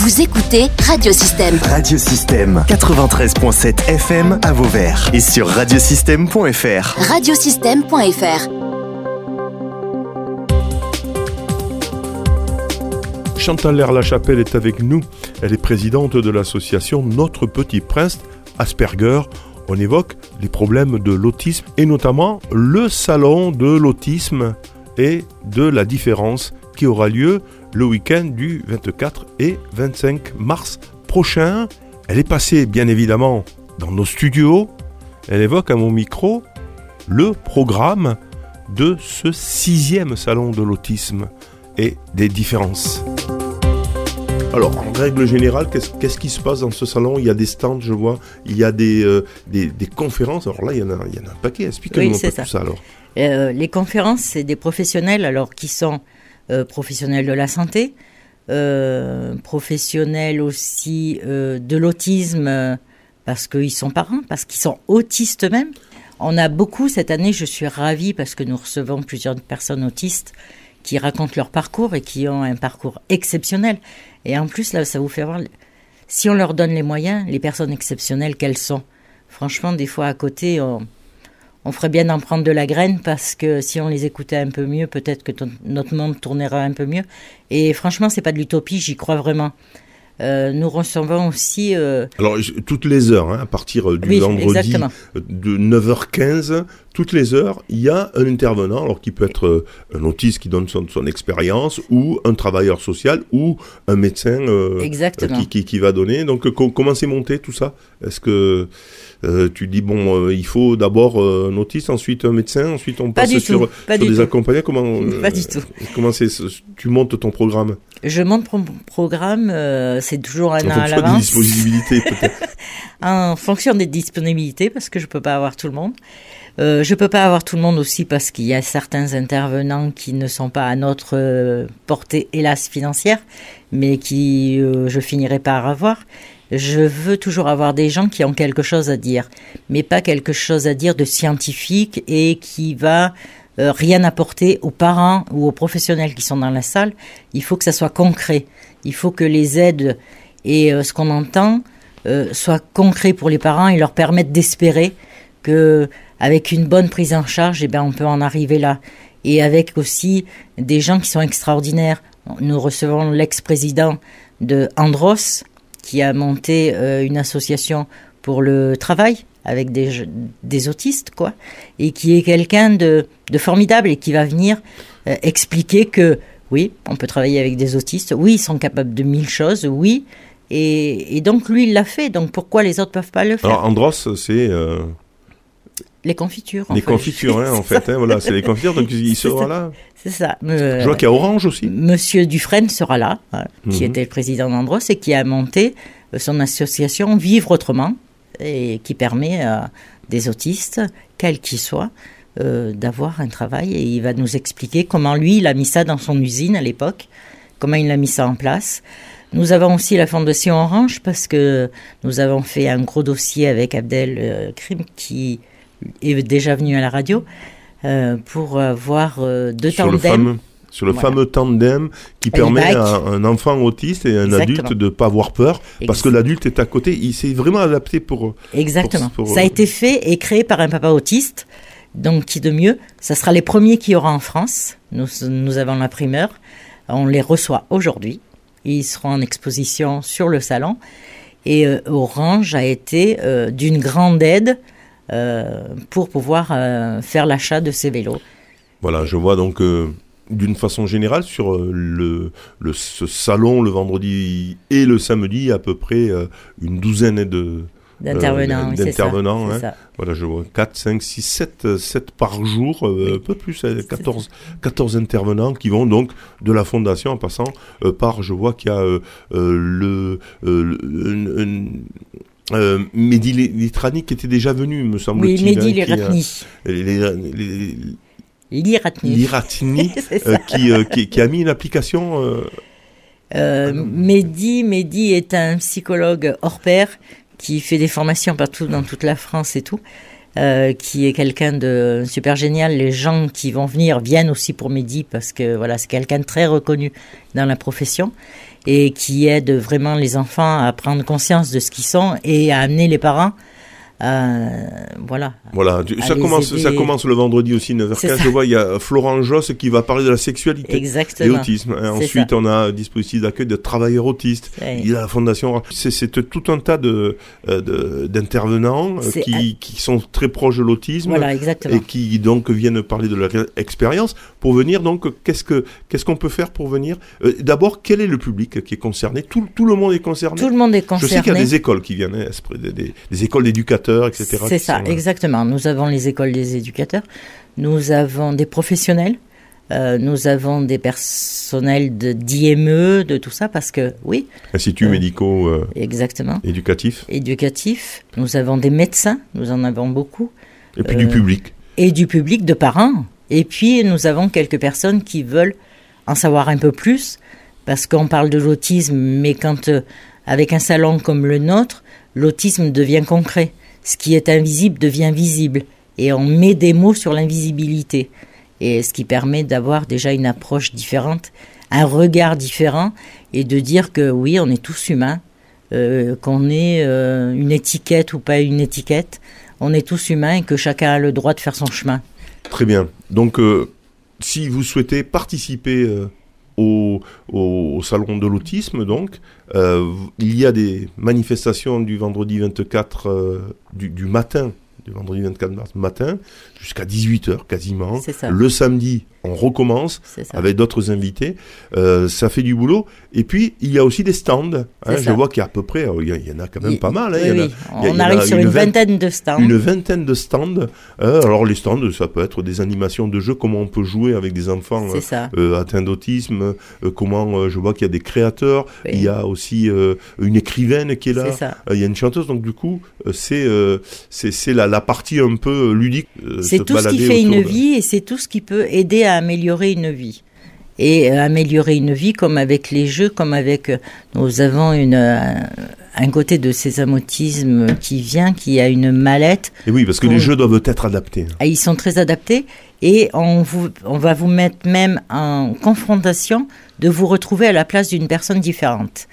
Vous écoutez Radiosystème. Radiosystème 93.7 FM à Vauvert et sur radiosystème.fr. Radiosystème.fr. Chantal Lerre-Lachapelle est avec nous. Elle est présidente de l'association Notre Petit Prince Asperger. On évoque les problèmes de l'autisme et notamment le salon de l'autisme et de la différence qui aura lieu le week-end du 24 et 25 mars prochain. Elle est passée bien évidemment dans nos studios. Elle évoque à mon micro le programme de ce sixième salon de l'autisme et des différences. Alors, en règle générale, qu'est-ce qui se passe dans ce salon? Il y a des stands, je vois, il y a des, euh, des, conférences. Alors là, il y en a, il y en a un paquet. Explique-nous ça. tout ça alors. Euh, les conférences, c'est des professionnels alors qui sont professionnels de la santé, euh, professionnels aussi euh, de l'autisme parce qu'ils sont parents, parce qu'ils sont autistes eux-mêmes. On a beaucoup cette année, je suis ravie parce que nous recevons plusieurs personnes autistes qui racontent leur parcours et qui ont un parcours exceptionnel. Et en plus, là, ça vous fait voir, si on leur donne les moyens, les personnes exceptionnelles qu'elles sont. Franchement, des fois à côté, on, on ferait bien d'en prendre de la graine parce que si on les écoutait un peu mieux, peut-être que notre monde tournera un peu mieux. Et franchement, c'est pas de l'utopie, j'y crois vraiment. Euh, nous recevons aussi. Euh, Alors, toutes les heures, hein, à partir euh, du vendredi de 9h15, toutes les heures, il y a un intervenant, alors qui peut être un autiste qui donne son, son expérience, ou un travailleur social, ou un médecin qui, qui, qui, va donner. Donc, comment c'est monté tout ça? Est-ce que euh, tu dis bon, euh, il faut d'abord euh, un autiste, ensuite un médecin, ensuite on passe sur, des accompagnants? Comment Pas du tout. Comment Tu montes ton programme? Je monte mon programme, c'est toujours un an à l'avance. des disponibilités peut-être. en fonction des disponibilités, parce que je peux pas avoir tout le monde. Euh, je peux pas avoir tout le monde aussi parce qu'il y a certains intervenants qui ne sont pas à notre portée, hélas, financière, mais qui je finirai par avoir je veux toujours avoir des gens qui ont quelque chose à dire, mais pas quelque chose à dire de scientifique et qui va euh, rien apporter aux parents ou aux professionnels qui sont dans la salle. Il faut que ça soit concret. Il faut que les aides et euh, ce qu'on entend euh, soient concrets pour les parents et leur permettent d'espérer avec une bonne prise en charge, eh bien, on peut en arriver là. Et avec aussi des gens qui sont extraordinaires. Nous recevons l'ex-président de Andros, qui a monté euh, une association pour le travail avec des, autistes, quoi, et qui est quelqu'un de, formidable et qui va venir euh, expliquer que oui, on peut travailler avec des autistes, oui, ils sont capables de mille choses, oui, et, donc lui, il l'a fait, donc pourquoi les autres peuvent pas le faire? Alors Andros, c'est... Euh, les confitures. les confitures, hein, en fait. Hein, voilà, c'est les confitures, donc il sera là. C'est ça. Je vois qu'il y a Orange aussi. Monsieur Dufresne sera là, hein, qui mhm. était le président d'Andros et qui a monté euh, son association Vivre Autrement, et qui permet à des autistes, quels qu'ils soient, euh, d'avoir un travail. Et il va nous expliquer comment lui, il a mis ça dans son usine à l'époque, comment il a mis ça en place. Nous avons aussi la Fondation Orange parce que nous avons fait un gros dossier avec Abdel euh, Krim qui est déjà venu à la radio euh, pour voir euh, deux sur Le fameux, sur le fameux tandem qui permet à un enfant autiste et un adulte de ne pas avoir peur parce que l'adulte est à côté. Il s'est vraiment adapté pour. Exactement. Ça a été fait et créé par un papa autiste. Donc, qui de mieux Ça sera les premiers qu'il y aura en France. Nous, nous avons la primeur. On les reçoit aujourd'hui. Ils seront en exposition sur le salon. Et euh, Orange a été d'une grande aide euh, pour pouvoir euh, faire l'achat de ces vélos. Voilà, je vois donc euh, d'une façon générale sur le, le, ce salon le vendredi et le samedi à peu près une douzaine de d'intervenants. d'intervenants hein. Voilà, je vois 4, 5, 6, 7, 7 par jour, un peu plus, 14, 14 intervenants qui vont donc de la fondation en passant par, je vois qu'il y a le, euh, Mehdi Litrani qui était déjà venu, me semble-t-il. Oui, Mehdi Liratni. Liratni. Liratni, qui, a mis une application. Euh... Euh, Mehdi, Mehdi est un psychologue hors pair qui fait des formations partout dans toute la France et tout. Euh, qui est quelqu'un de super génial. Les gens qui vont venir viennent aussi pour Mehdi parce que voilà, c'est quelqu'un de très reconnu dans la profession. Et qui aide vraiment les enfants à prendre conscience de ce qu'ils sont et à amener les parents euh, voilà. Voilà, ça commence, ça commence le vendredi aussi 9h15. Je vois, il y a Florent Josse qui va parler de la sexualité Exactement. et l'autisme. Hein. Ensuite, on a un dispositif d'accueil de travailleurs autistes. Il y a la fondation. C'est tout un tas de euh, d'intervenants euh, qui, qui, sont très proches de l'autisme voilà, et qui donc viennent parler de leur expérience pour venir. Donc, qu'est-ce que qu'est-ce qu'on peut faire pour venir D'abord, quel est le public qui est concerné? Tout, tout le monde est concerné? Tout le monde est concerné. Je sais qu'il y a des écoles qui viennent, hein, des, des écoles d'éducateurs c'est ça, exactement. Nous avons les écoles des éducateurs, nous avons des professionnels, euh, nous avons des personnels de d'IME, de tout ça, parce que oui. Instituts euh, médicaux. Euh, exactement. Éducatifs. Éducatifs. Nous avons des médecins, nous en avons beaucoup. Et puis du public. Et du public, de parents. Et puis nous avons quelques personnes qui veulent en savoir un peu plus, parce qu'on parle de l'autisme, mais quand avec un salon comme le nôtre, l'autisme devient concret ce qui est invisible devient visible et on met des mots sur l'invisibilité. Et ce qui permet d'avoir déjà une approche différente, un regard différent et de dire que oui, on est tous humains, euh, qu'on est euh, une étiquette ou pas une étiquette, on est tous humains et que chacun a le droit de faire son chemin. Très bien. Donc, euh, si vous souhaitez participer au, salon de l'autisme, donc. Euh, il y a des manifestations du vendredi 24 euh, du, du, matin, du vendredi 24 mars matin, jusqu'à 18h quasiment. Le samedi, on recommence avec d'autres invités. Euh, ça fait du boulot. Et puis, il y a aussi des stands. Hein, je vois qu'il y a à peu près, il y, en a quand même pas mal. Hein, on arrive sur une, vingtaine de stands. Une vingtaine de stands. Hein. alors, les stands, ça peut être des animations de jeux, comment on peut jouer avec des enfants euh, atteints d'autisme, euh, comment je vois qu'il y a des créateurs, il y a aussi une écrivaine qui est là, il y a une chanteuse. Donc, du coup, c'est c'est la, la partie un peu ludique c'est tout ce qui fait une vie et c'est tout ce qui peut aider à améliorer une vie. Et euh, améliorer une vie comme avec les jeux, comme avec... Euh, nous avons une, euh, un côté de ces amotismes qui vient, qui a une mallette. Et oui, parce que les jeux doivent être adaptés. Ah, ils sont très adaptés et on, vous, on va vous mettre même en confrontation de vous retrouver à la place d'une personne différente.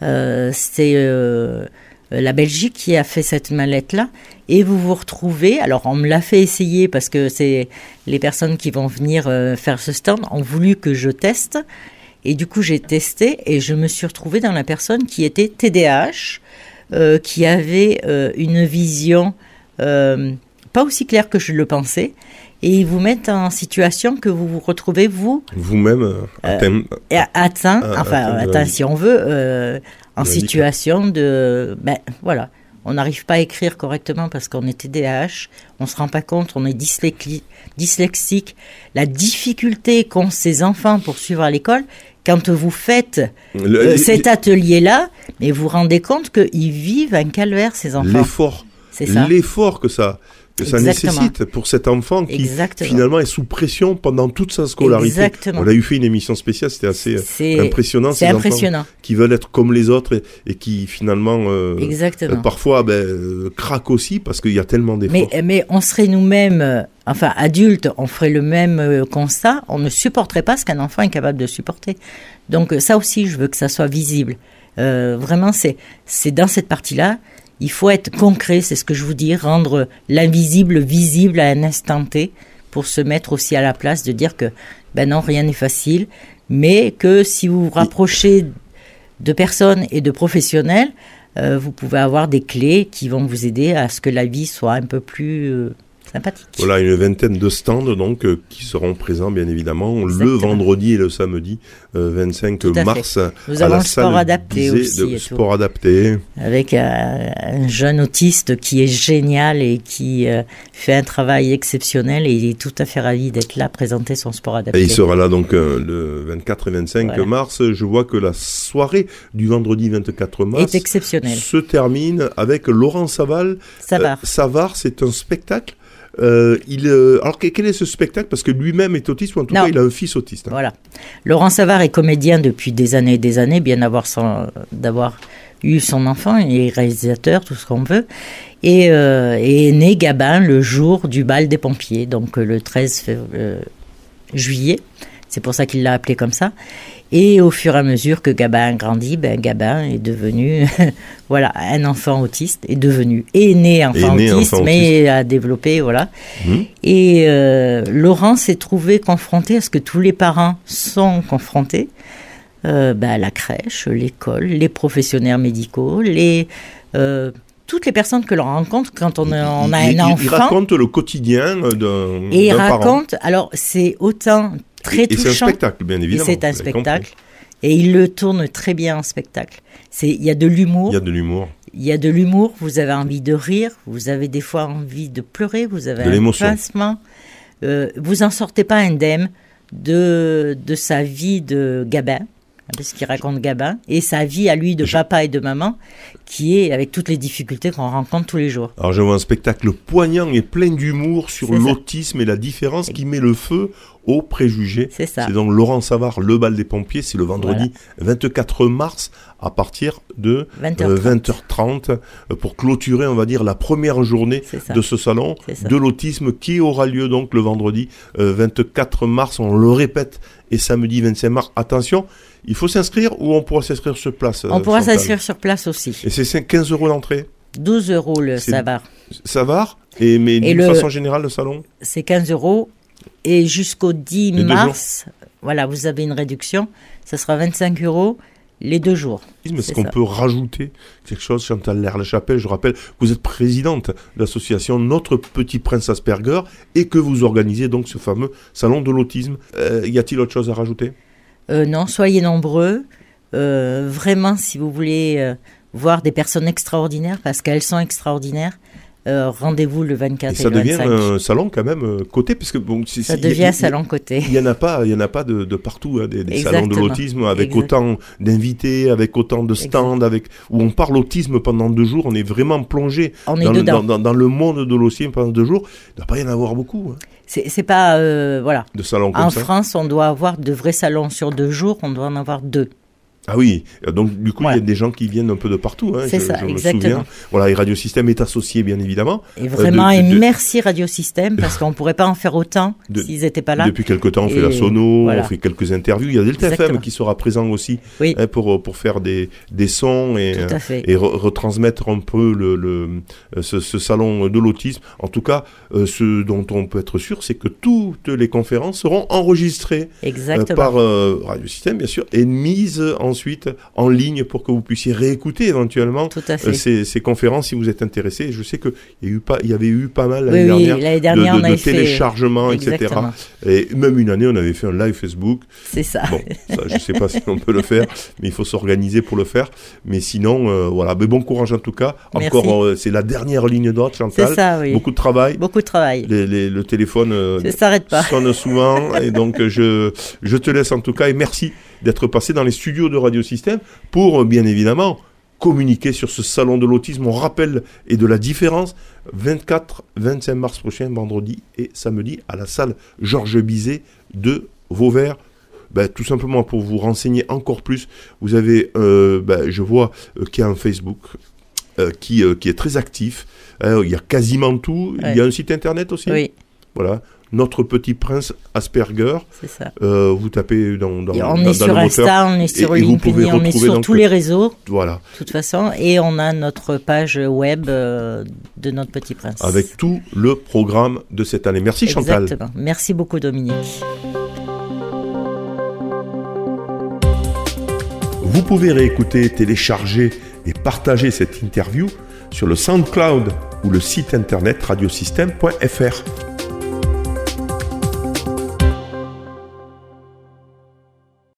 c'est euh, la Belgique qui a fait cette mallette-là. Et vous vous retrouvez, alors on me l'a fait essayer parce que c'est les personnes qui vont venir euh, faire ce stand ont voulu que je teste. Et du coup, j'ai testé et je me suis retrouvée dans la personne qui était TDAH, euh, qui avait une vision pas aussi claire que je le pensais. Et ils vous mettent en situation que vous vous retrouvez, vous... Vous-même atteint, atteint, enfin, atteint, si on veut, en situation de... Ben voilà, on n'arrive pas à écrire correctement parce qu'on est TDAH, on se rend pas compte, on est dyslexique. La difficulté qu'ont ces enfants pour suivre à l'école, quand vous faites euh, cet atelier-là, mais vous vous rendez compte qu'ils vivent un calvaire, ces enfants. L'effort. C'est ça. L'effort que ça, que ça nécessite pour cet enfant qui finalement est sous pression pendant toute sa scolarité. On a eu fait une émission spéciale, c'était assez euh, impressionnant. C'est impressionnant. qui veulent être comme les autres et, qui finalement euh, euh parfois ben, euh, craquent aussi parce qu'il y a tellement d'efforts. Mais, mais on serait nous-mêmes, enfin adultes, on ferait le même constat, on ne supporterait pas ce qu'un enfant est capable de supporter. Donc ça aussi, je veux que ça soit visible. vraiment, c'est dans cette partie-là il faut être concret, c'est ce que je vous dis, rendre l'invisible visible à un instant T pour se mettre aussi à la place de dire que ben non, rien n'est facile, mais que si vous vous rapprochez de personnes et de professionnels, euh, vous pouvez avoir des clés qui vont vous aider à ce que la vie soit un peu plus euh, voilà, une vingtaine de stands donc euh, qui seront présents bien évidemment le vendredi et le samedi 25 euh, mars Nous à avons la le sport adapté aussi. De sport adapté. Avec euh, un jeune autiste qui est génial et qui fait un travail exceptionnel et il est tout à fait ravi d'être là, présenter son sport adapté. Et il sera là donc le 24 et 25 mars. Je vois que la soirée du vendredi 24 mars est exceptionnelle. se termine avec Laurent Saval. Savard. Savard, c'est un spectacle euh, il, euh, alors quel est ce spectacle? Parce que lui-même est autiste, ou en tout cas il a un fils autiste. Hein. Voilà. Laurent Savard est comédien depuis des années et des années, bien d'avoir d'avoir eu son enfant, il est réalisateur, tout ce qu'on veut, et euh, est né Gabin le jour du bal des pompiers, donc le 13 juillet. C'est pour ça qu'il l'a appelé comme ça. Et au fur et à mesure que Gabin grandit, ben Gabin est devenu, voilà, un enfant autiste, est devenu, est né enfant, né autiste, enfant mais a développé, voilà. Hmm. Et euh, Laurent s'est trouvé confronté à ce que tous les parents sont confrontés. Euh, ben, la crèche, l'école, les professionnels médicaux, les euh, toutes les personnes que l'on rencontre quand on, a- on a il, un il- enfant. il raconte le quotidien euh, d'un et il parent. raconte, alors c'est autant très Et c'est un touchant. spectacle, bien évidemment. c'est un spectacle. Et il le tourne très bien en spectacle. Il y a de l'humour. Il y a de l'humour. Il y a de l'humour. Vous avez envie de rire. Vous avez des fois envie de pleurer. Vous avez De un l'émotion. pincement. Euh, vous en sortez pas indemne de de sa vie de Gabin, de ce qu'il raconte Gabin, et sa vie à lui de papa et de maman, qui est avec toutes les difficultés qu'on rencontre tous les jours. Alors je vois un spectacle poignant et plein d'humour sur l'autisme et la différence qui met le feu aux préjugés. C'est ça. C'est donc Laurent Savard, le bal des pompiers, c'est le vendredi 24 mars à partir de 20h30. euh, 20h30 euh, pour clôturer, on va dire, la première journée de ce salon de l'autisme qui aura lieu donc le vendredi euh, 24 mars, on le répète, et samedi 25 mars. Attention, il faut s'inscrire ou on pourra s'inscrire sur place On euh, pourra s'inscrire sur place aussi. Et c'est 5 15 euros l'entrée 12 euros le sabar. Savard et mais d'une façon générale le salon? C'est 15 euros. Et jusqu'au 10 Les deux mars, voilà, vous avez une réduction. Ça sera 25 euros les deux jours. Est-ce qu'on peut rajouter quelque chose, Chantal Lerle-Chapelle Je rappelle que vous êtes présidente de l'association Notre Petit Prince Asperger et que vous organisez donc ce fameux salon de l'autisme. Euh, y a-t-il autre chose à rajouter? Euh, non, soyez nombreux. Euh, vraiment, si vous voulez voir des personnes extraordinaires, parce qu'elles sont extraordinaires, euh, rendez-vous le 24 Et et, ça devient 25. un salon quand même euh, coté, parce que bon, ça devient a- un salon côté. Il y en a pas, il y en a pas de, de partout hein, des, des salons de l'autisme avec Exact. autant d'invités, avec autant de stands, avec où on parle autisme pendant deux jours. On est vraiment plongé On est dans, le, dedans. dans- dans- dans le monde de l'autisme pendant deux jours. Il ne doit pas y en avoir beaucoup hein, C'est c'est pas. euh, voilà. de salons comme En ça. France, on doit avoir de vrais salons sur deux jours, on doit en avoir deux. Ah oui, euh, donc du coup, il y a des gens qui viennent un peu de partout. Hein, C'est ça, je exactement. Voilà, et Radio Système est associé, bien évidemment. Et vraiment, de- et merci Radiosystème, parce qu'on pourrait pas en faire autant s'ils n'étaient pas là. Depuis quelque temps, on fait la sono, voilà. on fait quelques interviews. Il y a Delta FM Exactement. qui sera présent aussi Oui, hein, pour, pour faire des, des sons et, euh, et re- retransmettre un peu le, le, euh, ce, ce salon de l'autisme. En tout cas, euh, ce dont on peut être sûr, c'est que toutes les conférences seront enregistrées euh, par euh, Radio Système, bien sûr, et mises ensuite en ligne pour que vous puissiez réécouter éventuellement euh, ces, ces conférences si vous êtes intéressé. Je sais qu'il y, a eu pas- il y avait eu pas mal l'année oui, dernière. de, dernière, téléchargements, etc. Et même une année, on avait fait un live Facebook. C'est ça. Bon, ça, je sais pas si on peut le faire, mais il faut s'organiser pour le faire. Mais sinon, euh, voilà. Mais bon courage en tout cas. Merci. Encore, euh, c'est la dernière ligne droite, Chantal. C'est ça, oui. Beaucoup de travail. Beaucoup de travail. Les- les- le téléphone euh, s'arrête pas. sonne souvent. et donc, je, je te laisse en tout cas. Et merci d'être passé dans les studios de Radio Système pour, euh, bien évidemment, communiquer sur ce salon de l'autisme. On rappelle et de la différence 24, 25 mars prochain, vendredi et samedi, à la salle Georges Bizet de Vauvert. Ben, tout simplement pour vous renseigner encore plus, vous avez, euh, ben, je vois euh, qu'il y a un Facebook euh, qui, qui est très actif. Hein, il y a quasiment tout. Il y a un site internet aussi? Oui, Voilà. Notre petit prince Asperger. c'est ça. Euh, vous tapez dans, dans, on dans est le sur moteur. Insta, on est sur LinkedIn, on est sur tous les réseaux, Voilà. de toute façon, et on a notre page web euh, de notre petit prince. Avec tout le programme de cette année. Merci Chantal. Exactement. Merci beaucoup Dominique. Vous pouvez réécouter, télécharger et partager cette interview sur le SoundCloud ou le site internet radiosystème.fr.